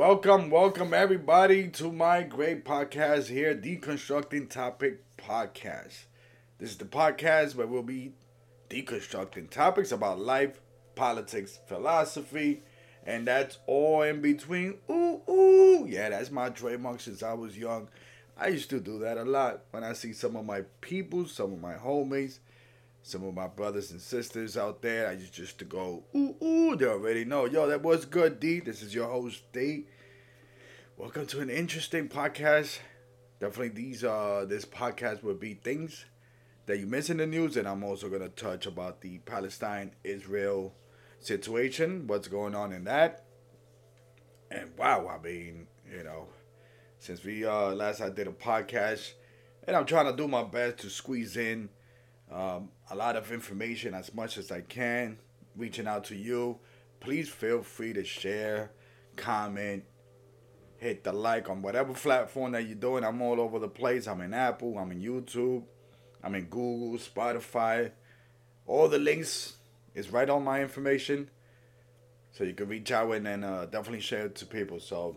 Welcome, welcome everybody to my great podcast here, Deconstructing Topic Podcast. This is the podcast where we'll be deconstructing topics about life, politics, philosophy, and that's all in between. Ooh, ooh. Yeah, that's my trademark since I was young. I used to do that a lot when I see some of my people, some of my homies, some of my brothers and sisters out there. I used just to go, ooh, ooh. They already know. Yo, that was good, D. This is your host, D. Welcome to an interesting podcast. Definitely these uh this podcast will be things that you miss in the news, and I'm also gonna touch about the Palestine Israel situation, what's going on in that. And wow, I mean, you know, since we uh last I did a podcast, and I'm trying to do my best to squeeze in um, a lot of information as much as I can, reaching out to you. Please feel free to share, comment, hit the like on whatever platform that you're doing. I'm all over the place. I'm in Apple, I'm in YouTube, I'm in Google, Spotify. All the links is right on my information. So you can reach out and then uh, definitely share it to people. So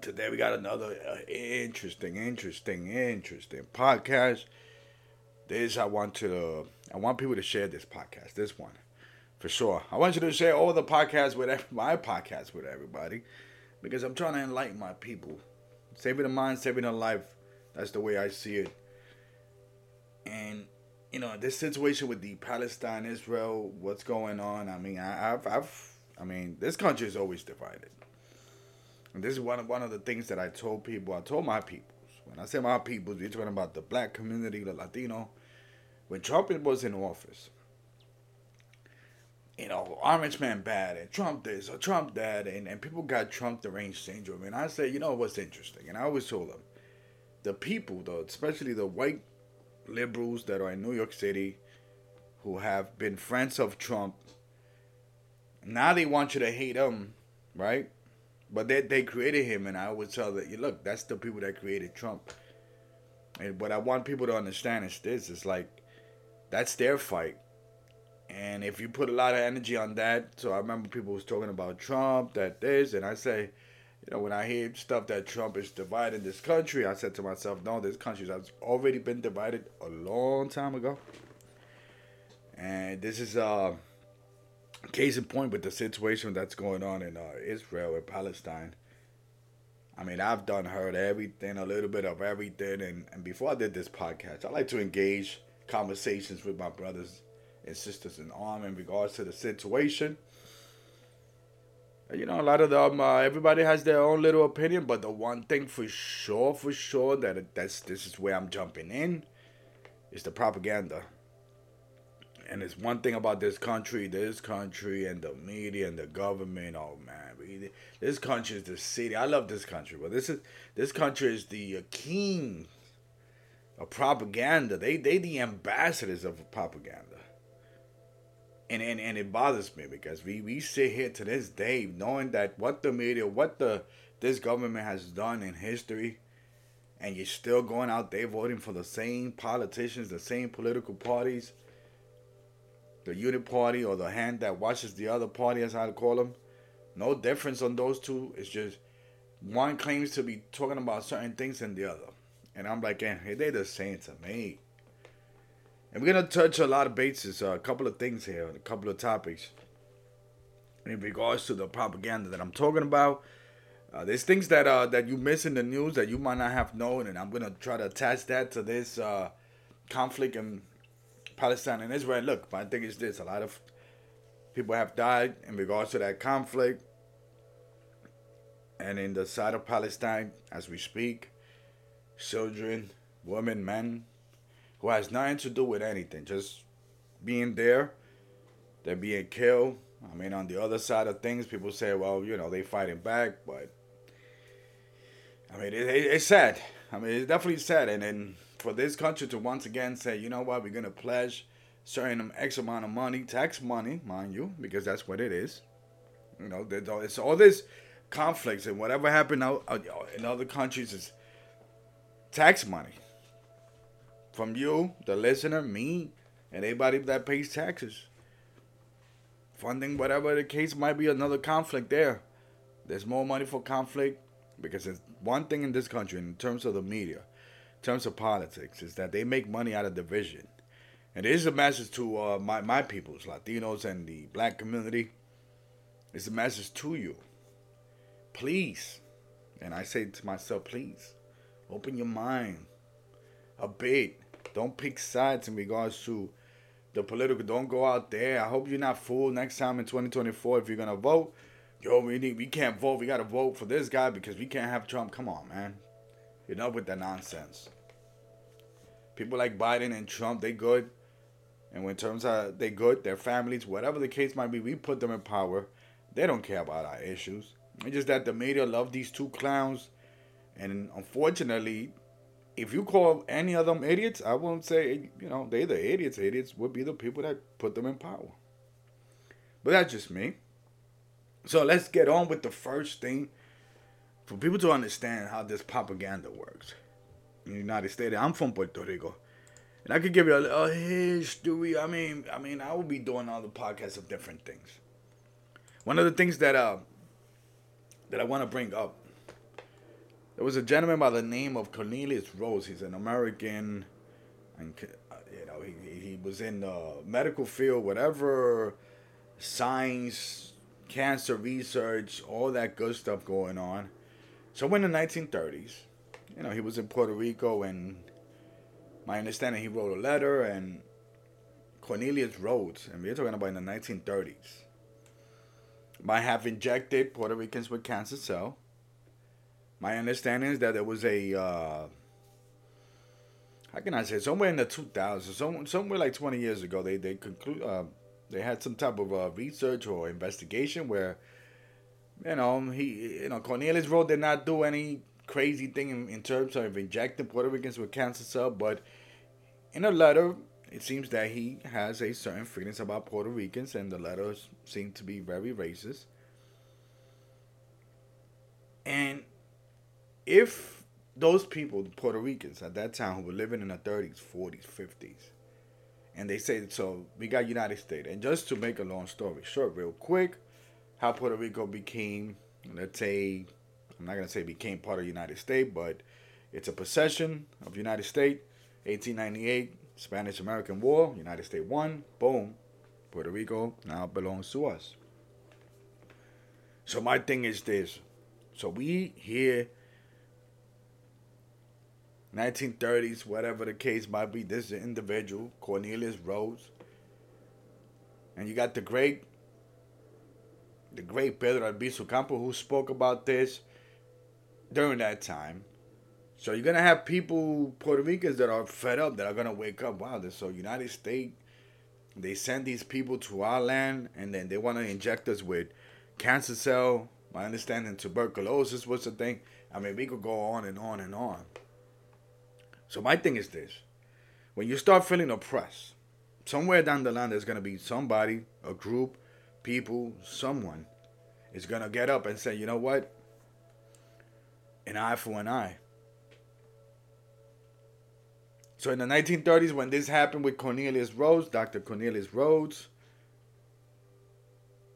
today we got another uh, interesting, interesting, interesting podcast. This I want to, I want people to share this podcast. This one, for sure. I want you to share all the podcasts with my podcast with everybody, because I'm trying to enlighten my people, saving a mind, saving a life. That's the way I see it. And you know, this situation with the Palestine, Israel, what's going on? I mean, I, I've, I've, I mean, this country is always divided. And this is one of one of the things that I told people. I told my people. When I say my people, we're talking about the black community, the Latino. When Trump was in office, you know, Orange Man bad and Trump this or Trump that, and, and people got Trump deranged syndrome. And I said, you know what's interesting? And I always told them, the people, though, especially the white liberals that are in New York City who have been friends of Trump. Now they want you to hate him, right? But they, they created him, and I would tell that, you look, that's the people that created Trump. And what I want people to understand is this: it's like that's their fight, and if you put a lot of energy on that, so I remember people was talking about Trump, that this, and I say, you know, when I hear stuff that Trump is dividing this country, I said to myself, no, this country has already been divided a long time ago. And this is a uh, case in point with the situation that's going on in uh, Israel and Palestine. I mean, I've done heard everything, a little bit of everything. And, and before I did this podcast, I like to engage conversations with my brothers and sisters in arm in regards to the situation you know, a lot of them, uh, everybody has their own little opinion, but the one thing for sure, for sure, that that's this is where I'm jumping in, is the propaganda. And it's one thing about this country, this country, and the media and the government. Oh man, this country is the city. I love this country, but this is this country is the uh, king propaganda. They they the ambassadors of propaganda and, and, and it bothers me because we, we sit here to this day knowing that what the media, what the this government has done in history, and you're still going out there voting for the same politicians, the same political parties, the unit party or the hand that watches the other party, as I call them. No difference on those two. It's just one claims to be talking about certain things and the other. And I'm like, hey, they're the same to me. And we're gonna touch a lot of bases, uh, a couple of things here, a couple of topics in regards to the propaganda that I'm talking about. Uh, there's things that uh, that you miss in the news that you might not have known, and I'm gonna try to attach that to this uh, conflict in Palestine and Israel. Look, my thing is this: a lot of people have died in regards to that conflict, and in the side of Palestine, as we speak, children, women, men, who has nothing to do with anything, just being there. They're being killed. I mean, on the other side of things, people say, well, you know, they fighting back, but I mean, it, it, it's sad. I mean, it's definitely sad. And then for this country to once again say, you know what, we're gonna pledge certain X amount of money, tax money, mind you, because that's what it is. You know, it's all this conflicts and whatever happened out in other countries is tax money from you, the listener, me, and anybody that pays taxes. Funding whatever the case might be, another conflict there. there's more money for conflict because it's one thing in this country in terms of the media, in terms of politics, is that they make money out of division. And it is a message to uh, my, my peoples, Latinos and the black community. It's a message to you. Please, and I say to myself, please, open your mind a bit. Don't pick sides in regards to the political. Don't go out there. I hope you're not fooled next time in 2024 if you're gonna vote. Yo, we need, we can't vote. We gotta vote for this guy because we can't have Trump. Come on, man. Enough with that nonsense. People like Biden and Trump, they good. And when terms are they good, their families, whatever the case might be, we put them in power. They don't care about our issues. It's just that the media love these two clowns. And unfortunately, if you call any of them idiots, I won't say, you know, they the idiots. Idiots would be the people that put them in power. But that's just me. So let's get on with the first thing for people to understand how this propaganda works in the United States. I'm from Puerto Rico. And I could give you a, a history. I mean, I mean, I will be doing all the podcasts of different things. One of the things that uh that I want to bring up there was a gentleman by the name of Cornelius Rhoads. He's an American, and uh, you know he he was in the medical field, whatever, science, cancer research, all that good stuff going on. So in the 1930s, you know, he was in Puerto Rico, and my understanding, he wrote a letter, and Cornelius Rhoads, and we're talking about in the 1930s, might have injected Puerto Ricans with cancer cell my understanding is that there was a uh, how can I say somewhere in the 2000s, some, somewhere like 20 years ago, they they conclude uh, they had some type of uh, research or investigation where you know he you know Cornelius Rhoads did not do any crazy thing in, in terms of injecting Puerto Ricans with cancer cell, but in a letter it seems that he has a certain feelings about Puerto Ricans, and the letters seem to be very racist. And if those people, the Puerto Ricans at that time who were living in the 30s, 40s, 50s, and they say, so we got United States. And just to make a long story short, real quick, how Puerto Rico became, let's say, I'm not going to say became part of the United States, but it's a possession of United States. 1898, Spanish American War, United States won, boom, Puerto Rico now belongs to us. So my thing is this. So we here 1930s, whatever the case might be. This is an individual, Cornelius Rhoads. And you got the great, the great Pedro Albizu Campo who spoke about this during that time. So you're gonna have people, Puerto Ricans, that are fed up, that are gonna wake up. Wow, this so United States, they send these people to our land, and then they want to inject us with cancer cell. My understanding, tuberculosis was the thing. I mean, we could go on and on and on. So my thing is this: when you start feeling oppressed, somewhere down the line there's gonna be somebody, a group, people, someone is gonna get up and say, you know what? An eye for an eye. So in the 1930s, when this happened with Cornelius Rhoads, Dr. Cornelius Rhoads,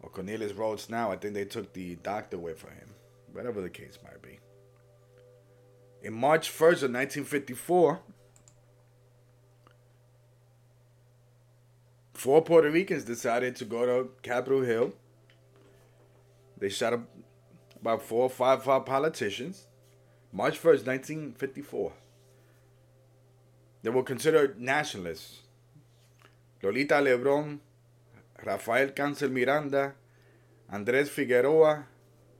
or Cornelius Rhoads now, I think they took the doctor away from him, whatever the case might be. In March 1st of 1954, four Puerto Ricans decided to go to Capitol Hill. They shot up about four or five, five politicians. March 1st, 1954. They were considered nationalists. Lolita Lebron, Rafael Cancel Miranda, Andres Figueroa,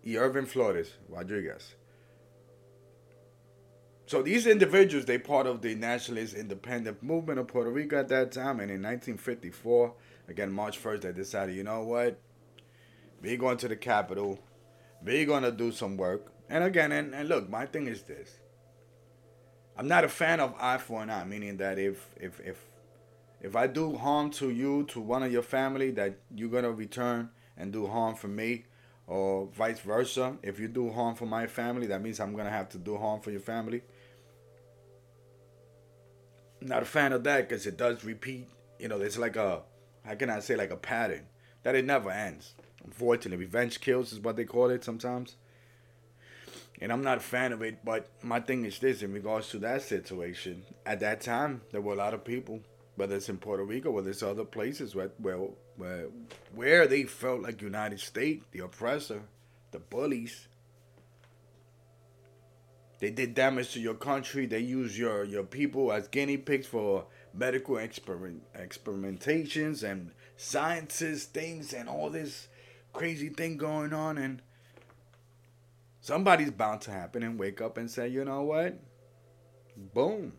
y Irving Flores Rodriguez. So these individuals, they part of the nationalist independent movement of Puerto Rico at that time. And in 1954, again, March 1st, they decided, you know what? We're going to the Capitol. We're going to do some work. And again, and, and look, my thing is this. I'm not a fan of eye for an eye, meaning that if if if if I do harm to you, to one of your family, that you're gonna return and do harm for me, or vice versa. If you do harm for my family, that means I'm gonna have to do harm for your family. Not a fan of that because it does repeat. You know, it's like a, how can I say, like a pattern that it never ends. Unfortunately, revenge kills is what they call it sometimes. And I'm not a fan of it, but my thing is this in regards to that situation. At that time, there were a lot of people, whether it's in Puerto Rico, whether it's other places where, where, where, where they felt like United States, the oppressor, the bullies, they did damage to your country. They use your, your people as guinea pigs for medical experiment, experimentations and sciences things and all this crazy thing going on and somebody's bound to happen and wake up and say, you know what? Boom.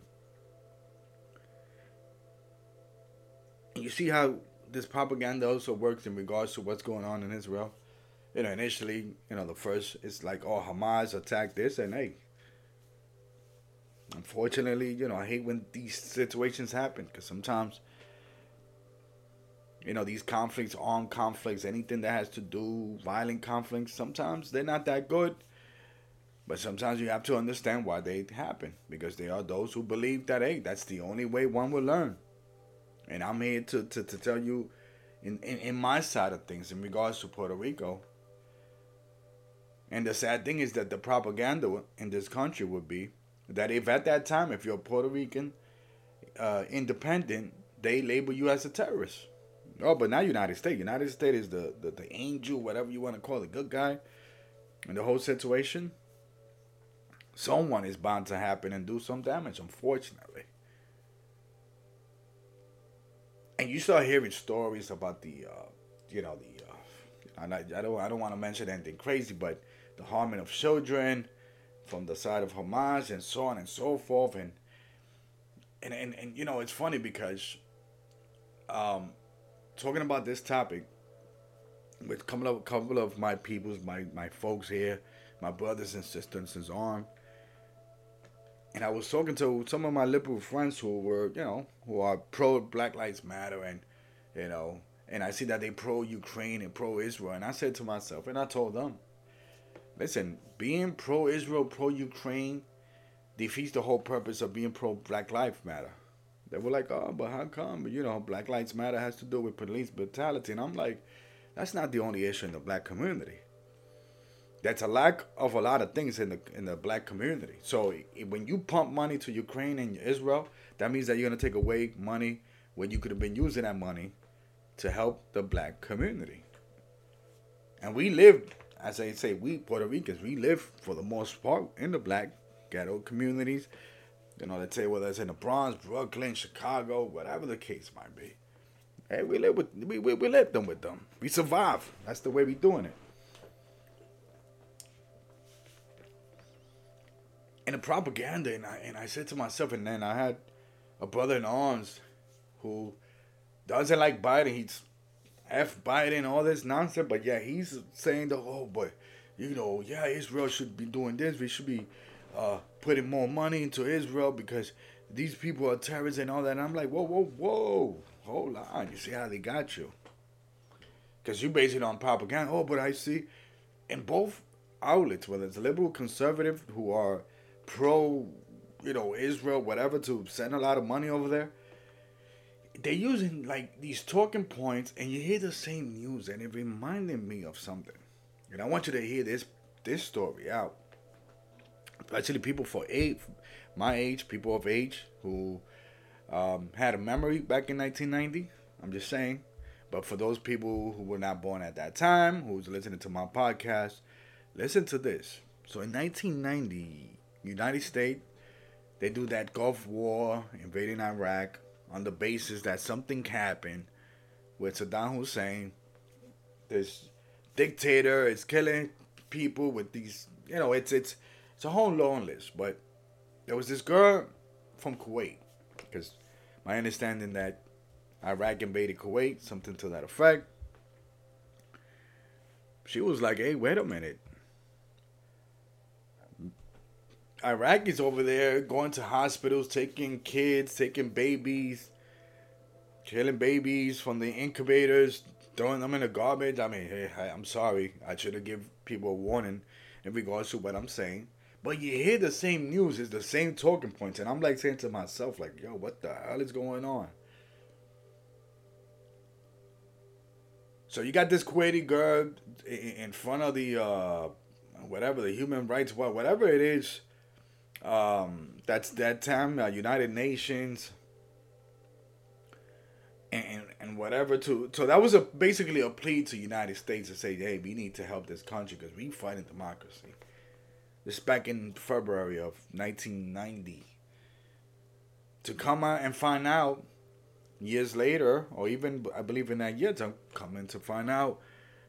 You see how this propaganda also works in regards to what's going on in Israel. You know, initially, you know, the first it's like, oh, Hamas attacked this, and hey, unfortunately, you know, I hate when these situations happen because sometimes, you know, these conflicts, armed conflicts, anything that has to do violent conflicts, sometimes they're not that good. But sometimes you have to understand why they happen because there are those who believe that hey, that's the only way one will learn. And I'm here to, to, to tell you in, in, in my side of things in regards to Puerto Rico. And the sad thing is that the propaganda in this country would be that if at that time, if you're Puerto Rican, uh, independent, they label you as a terrorist. Oh, but now United States. United States is the, the, the angel, whatever you want to call it, good guy. And the whole situation, someone is bound to happen and do some damage, unfortunately. And you start hearing stories about the, uh, you know, the, uh, I, I don't, I don't want to mention anything crazy, but the harming of children, from the side of Hamas and so on and so forth. And and and, and you know, it's funny because um, talking about this topic with a couple of, couple of my peoples, my, my folks here, my brothers and sisters and so on. And I was talking to some of my liberal friends who were, you know, who are pro Black Lives Matter and, you know, and I see that they pro Ukraine and pro Israel. And I said to myself, and I told them, listen, being pro Israel, pro Ukraine defeats the whole purpose of being pro Black Lives Matter. They were like, oh, but how come? You know, Black Lives Matter has to do with police brutality. And I'm like, that's not the only issue in the black community. That's a lack of a lot of things in the in the black community. So when you pump money to Ukraine and Israel, that means that you're gonna take away money when you could have been using that money to help the black community. And we live as I say, we Puerto Ricans, we live for the most part in the black ghetto communities. You know, let's say whether it's in the Bronx, Brooklyn, Chicago, whatever the case might be. Hey, we live with we, we, we live them with them. We survive. That's the way we doing it. And the propaganda, and I and I said to myself, and then I had a brother in arms who doesn't like Biden. He's F Biden, all this nonsense. But yeah, he's saying the oh, but you know, yeah, Israel should be doing this. We should be uh, putting more money into Israel because these people are terrorists and all that. And I'm like, whoa, whoa, whoa, hold on. You see how they got you? Because you base it on propaganda. Oh, but I see in both outlets, whether it's liberal, conservative, who are pro, you know, Israel, whatever, to send a lot of money over there they're using like these talking points and you hear the same news and it reminded me of something. And i want you to hear this this story out. Especially people for age my age people of age who um, had a memory back in 1990 i'm just saying. But for those people who were not born at that time who's listening to my podcast listen to this. So in 1990 united states they do that gulf war invading iraq on the basis that something happened with Saddam Hussein. This dictator is killing people with these, you know, it's it's it's a whole long list. But there was this girl from Kuwait, because my understanding that Iraq invaded Kuwait, something to that effect. She was like, "Hey, wait a minute." Iraqis over there going to hospitals, taking kids, taking babies, killing babies from the incubators, throwing them in the garbage. I mean, hey, I'm sorry. I should have give people a warning in regards to what I'm saying. But you hear the same news, it's the same talking points, and I'm like saying to myself, like, yo, what the hell is going on? So you got this Kuwaiti girl in front of the uh, whatever the human rights, what whatever it is. Um, that's that time, uh, United Nations, and and whatever. To so that was a basically a plea to United States to say, hey, we need to help this country because we fighting democracy. This back in February of 1990. To come out and find out years later, or even I believe in that year, to come in to find out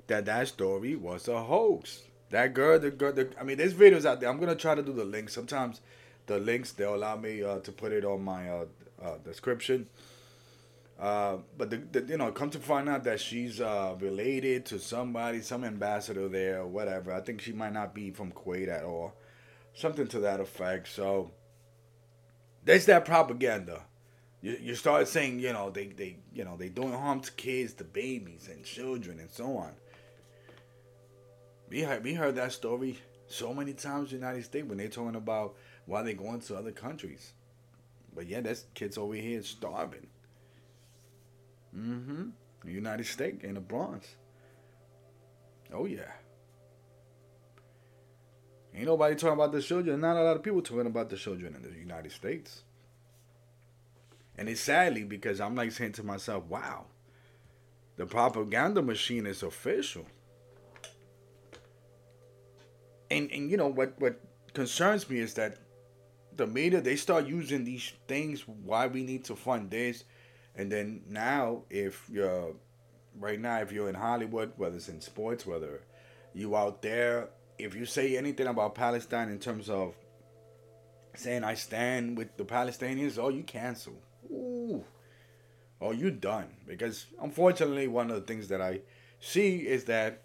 that that story was a hoax. That girl, the girl, the, I mean, there's videos out there. I'm gonna try to do the links. Sometimes the links they'll allow me uh, to put it on my uh, uh, description. Uh, but the, the, you know, come to find out that she's uh, related to somebody, some ambassador there, or whatever. I think she might not be from Kuwait at all, something to that effect. So there's that propaganda. You, you start saying, you know, they, they, you know, they doing harm to kids, to babies and children and so on. We heard, we heard that story so many times in the United States when they're talking about why they're going to other countries. But yeah, there's kids over here starving. Mm-hmm. United States in the Bronx. Oh yeah. Ain't nobody talking about the children. Not a lot of people talking about the children in the United States. And it's sadly because I'm like saying to myself, wow, the propaganda machine is official. And and you know what what concerns me is that the media they start using these things why we need to fund this. And then now if you're right now if you're in hollywood whether it's in sports whether you out there if you say anything about palestine in terms of saying i stand with the palestinians oh you cancel. Ooh. oh you done. Because unfortunately one of the things that i see is that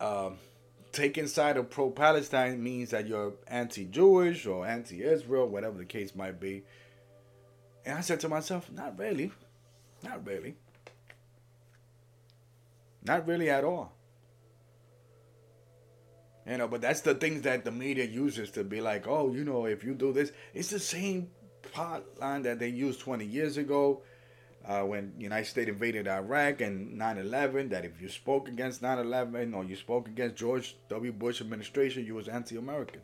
um, taking side of pro-Palestine means that you're anti-Jewish or anti-Israel, whatever the case might be. And I said to myself, not really, not really, not really at all. You know, but that's the things that the media uses to be like, oh, you know, if you do this, it's the same plot line that they used 20 years ago uh, when United States invaded Iraq and 9/11 that if you spoke against 9/11 or you spoke against George W. Bush administration, you was anti-American,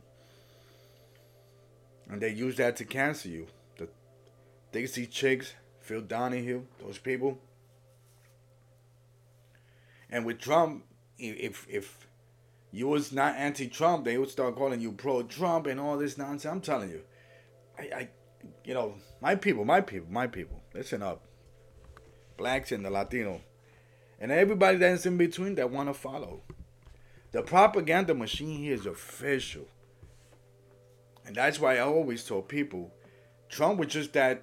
and they used that to cancel you. The Dixie Chicks, Phil Donahue, those people. And with Trump, if if you was not anti-Trump, they would start calling you pro-Trump and all this nonsense. I'm telling you, I, I you know, my people, my people, my people, listen up blacks and the Latino, and everybody that's in between that want to follow. The propaganda machine here is official. And that's why I always told people Trump was just that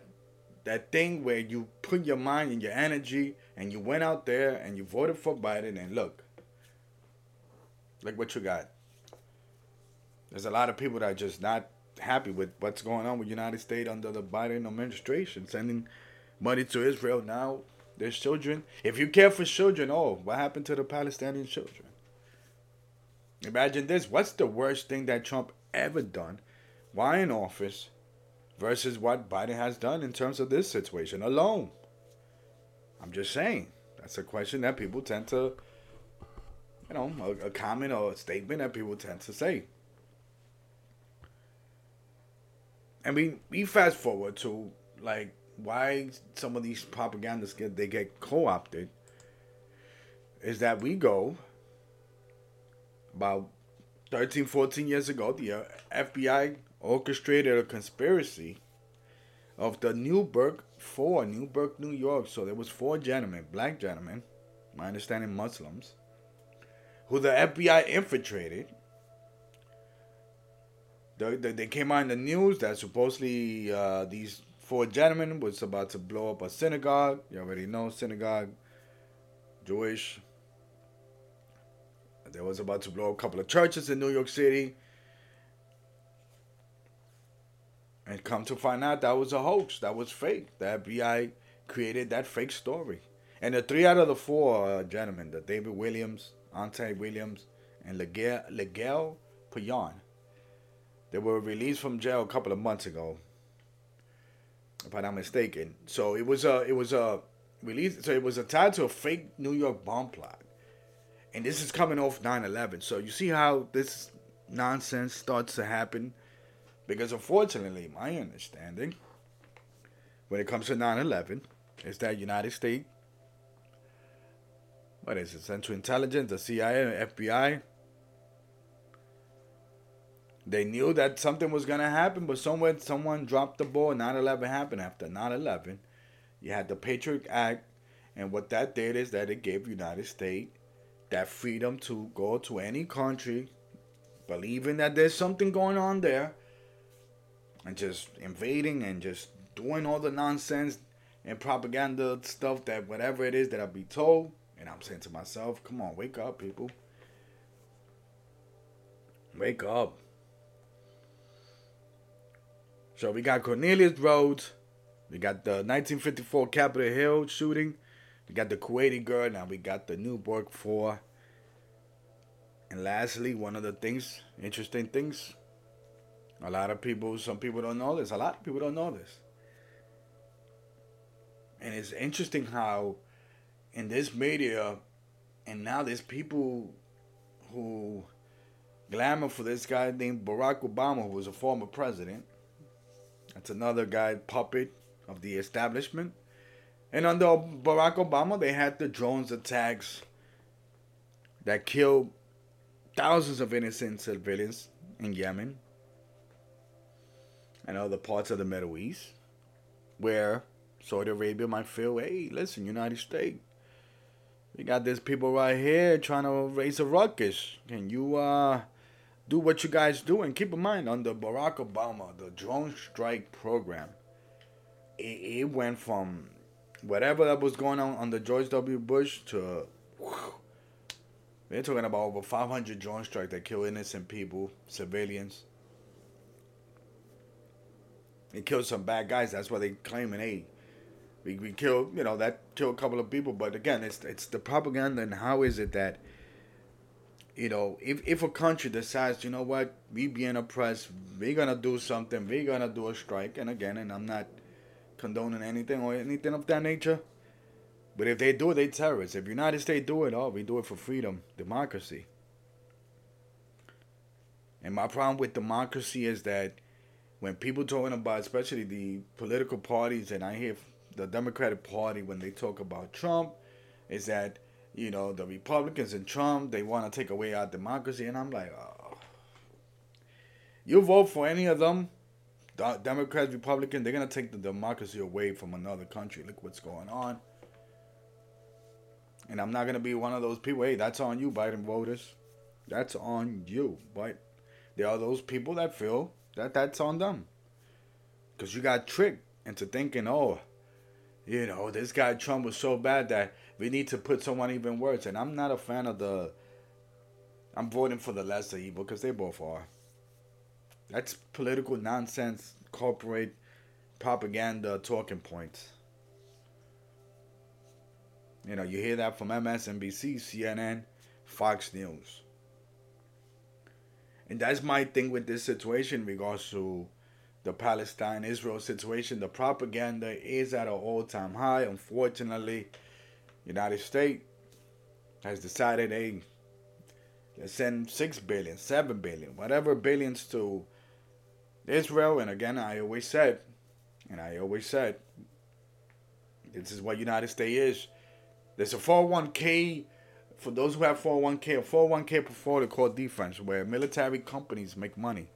that thing where you put your mind and your energy and you went out there and you voted for Biden and look. Look what you got. There's a lot of people that are just not happy with what's going on with United States under the Biden administration, sending money to Israel now there's children. If you care for children, oh, what happened to the Palestinian children? Imagine this. What's the worst thing that Trump ever done while in office versus what Biden has done in terms of this situation alone? I'm just saying. That's a question that people tend to, you know, a, a comment or a statement that people tend to say. And we, we fast forward to like why some of these propagandists get they get co-opted is that we go about 13 14 years ago the uh, FBI orchestrated a conspiracy of the Newburgh 4 Newburgh New York. So there was four gentlemen black gentlemen my understanding Muslims who the FBI infiltrated. They, they, they came out in the news that supposedly uh, these four gentlemen was about to blow up a synagogue. You already know synagogue, Jewish. They was about to blow a couple of churches in New York City. And come to find out that was a hoax. That was fake. The FBI created that fake story. And the three out of the four uh, gentlemen, the David Williams, Onta Williams, and Laguerre Payen, they were released from jail a couple of months ago if I'm not mistaken. So it was a it was a release. So it was a tied to a fake New York bomb plot, and this is coming off 9/11. So you see how this nonsense starts to happen. Because unfortunately, my understanding, when it comes to 9 11, is that United States, what is it, Central Intelligence, the CIA, FBI, they knew that something was going to happen, but somewhere someone dropped the ball. 9 11 happened after 9 11. You had the Patriot Act, and what that did is that it gave United States that freedom to go to any country, believing that there's something going on there, and just invading and just doing all the nonsense and propaganda stuff that whatever it is that I be told. And I'm saying to myself, come on, wake up, people. Wake up. So we got Cornelius Rhoads. We got the 1954 Capitol Hill shooting. We got the Kuwaiti girl. Now we got the Newburgh 4. And lastly, one of the things, interesting things, a lot of people, some people don't know this. A lot of people don't know this. And it's interesting how in this media, and now there's people who glamour for this guy named Barack Obama, who was a former president. That's another guy, puppet of the establishment. And under Barack Obama, they had the drones attacks that killed thousands of innocent civilians in Yemen and other parts of the Middle East, where Saudi Arabia might feel, hey, listen, United States, we got these people right here trying to raise a ruckus. Can you uh, do what you guys do? And keep in mind, under Barack Obama, the drone strike program, it, it went from whatever that was going on under George W. Bush to they're talking about over 500 drone strikes that kill innocent people, civilians. It killed some bad guys. That's why they claiming, hey, we, we killed, you know, that killed a couple of people. But again, it's it's the propaganda and how is it that, you know, if, if a country decides, you know what, we being oppressed, we're to do something, we're to do a strike. And again, and I'm not condoning anything or anything of that nature. But if they do it, they terrorists. If United States do it, oh, we do it for freedom, democracy. And my problem with democracy is that when people talking about, especially the political parties, and I hear the Democratic Party when they talk about Trump, is that you know the Republicans and Trump they want to take away our democracy, and I'm like, oh. you vote for any of them, Democrats, Republicans, they're gonna take the democracy away from another country. Look what's going on. And I'm not gonna be one of those people. Hey, that's on you, Biden voters. That's on you. But there are those people that feel that that's on them. Cause you got tricked into thinking, oh, you know, this guy Trump was so bad that we need to put someone even worse. And I'm not a fan of the. I'm voting for the lesser evil because they both are. That's political nonsense, corporate propaganda talking points. You know, you hear that from MSNBC, CNN, Fox News. And that's my thing with this situation in regards to the Palestine Israel situation. The propaganda is at an all time high. Unfortunately, United States has decided hey, let's send six billion, seven billion, whatever billions to Israel. And again, I always said, and I always said, this is what United States is. There's a 401k for those who have 401k, a 401k portfolio called defense, where military companies make money.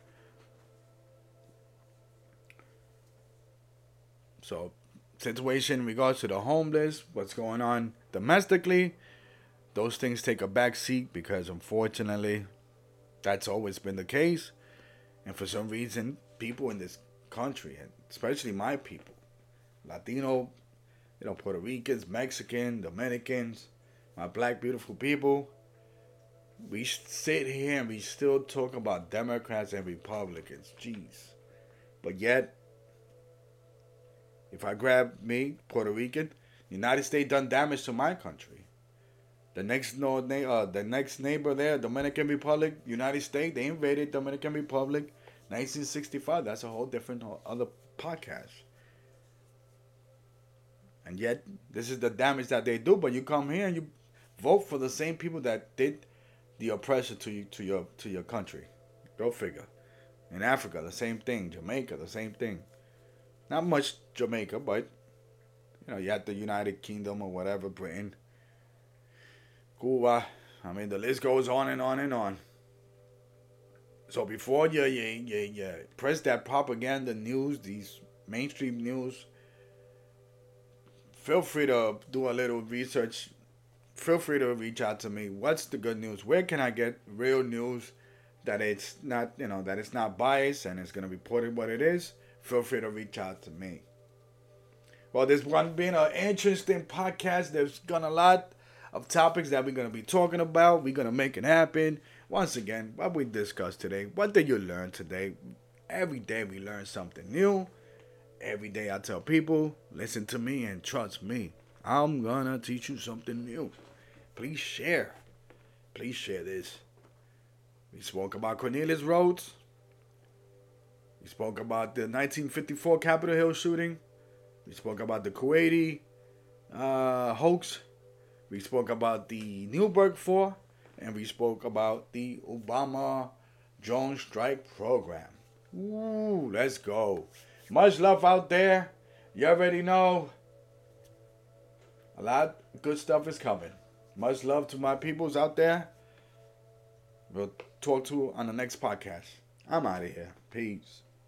So, situation in regards to the homeless, what's going on domestically, those things take a back seat because unfortunately, that's always been the case. And for some reason, people in this country, and especially my people, Latino you know, Puerto Ricans, Mexican, Dominicans, my black beautiful people. We sit here and we still talk about Democrats and Republicans. Jeez. But yet, if I grab me, Puerto Rican, United States done damage to my country. The next uh, the next neighbor there, Dominican Republic, United States, they invaded Dominican Republic, 1965. That's a whole different other podcast. And yet, this is the damage that they do. But you come here and you vote for the same people that did the oppression to you, to your to your country. Go figure. In Africa, the same thing. Jamaica, the same thing. Not much Jamaica, but you know, you had the United Kingdom or whatever, Britain, Cuba. I mean, the list goes on and on and on. So before you, you, you, you press that propaganda news, these mainstream news, feel free to do a little research. Feel free to reach out to me. What's the good news? Where can I get real news that it's not, you know, that it's not biased and it's going to be reported what it is? Feel free to reach out to me. Well, this one being an interesting podcast. There's gonna a lot of topics that we're gonna be talking about. We're gonna make it happen. Once again, what we discussed today, what did you learn today? Every day we learn something new. Every day I tell people, listen to me and trust me. I'm gonna teach you something new. Please share. Please share this. We spoke about Cornelius Rhoads. We spoke about the 1954 Capitol Hill shooting. We spoke about the Kuwaiti uh, hoax. We spoke about the Newburgh 4 and we spoke about the Obama drone strike program. Ooh, let's go. Much love out there. You already know. A lot good stuff is coming. Much love to my peoples out there. We'll talk to on the next podcast. I'm out of here. Peace.